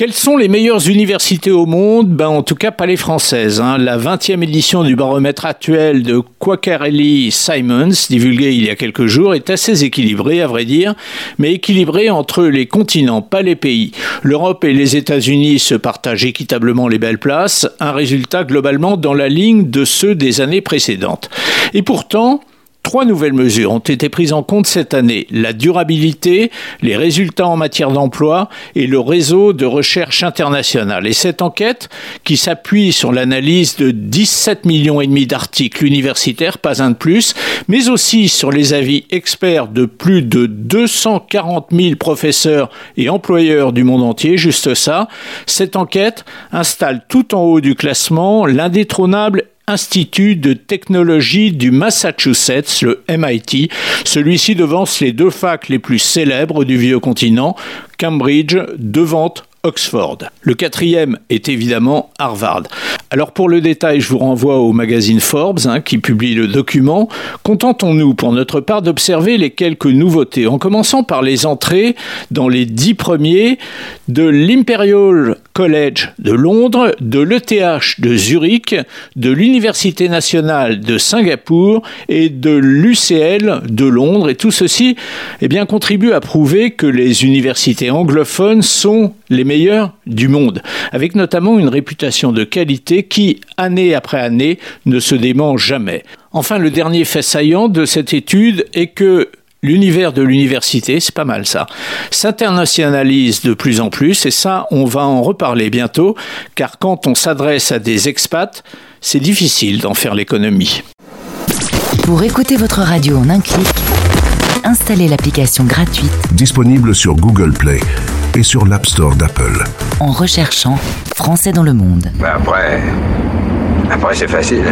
Quelles sont les meilleures universités au monde? Ben, En tout cas, pas les françaises. Hein. La 20e édition du baromètre actuel de Quacquarelli Simons, divulguée il y a quelques jours, est assez équilibrée, à vrai dire, mais équilibrée entre les continents, pas les pays. L'Europe et les États-Unis se partagent équitablement les belles places, un résultat globalement dans la ligne de ceux des années précédentes. Et pourtant, Trois nouvelles mesures ont été prises en compte cette année. La durabilité, les résultats en matière d'emploi et le réseau de recherche internationale. Et cette enquête, qui s'appuie sur l'analyse de 17 millions et demi d'articles universitaires, pas un de plus, mais aussi sur les avis experts de plus de 240 000 professeurs et employeurs du monde entier, juste ça, cette enquête installe tout en haut du classement l'indétrônable Institut de technologie du Massachusetts, le MIT. Celui-ci devance les deux facs les plus célèbres du vieux continent, Cambridge devant Oxford. Le quatrième est évidemment Harvard. Alors pour le détail, je vous renvoie au magazine Forbes hein, qui publie le document. Contentons-nous pour notre part d'observer les quelques nouveautés, en commençant par les entrées dans les dix premiers de l'Imperial College de Londres, de l'ETH de Zurich, de l'Université nationale de Singapour et de l'UCL de Londres. Et tout ceci eh bien, contribue à prouver que les universités anglophones sont les du monde, avec notamment une réputation de qualité qui, année après année, ne se dément jamais. Enfin, le dernier fait saillant de cette étude est que l'univers de l'université, c'est pas mal ça, s'internationalise de plus en plus et ça, on va en reparler bientôt, car quand on s'adresse à des expats, c'est difficile d'en faire l'économie. Pour écouter votre radio en un clic, installez l'application gratuite disponible sur Google Play et sur l'App Store d'Apple. En recherchant Français dans le monde. Ben après, après c'est facile.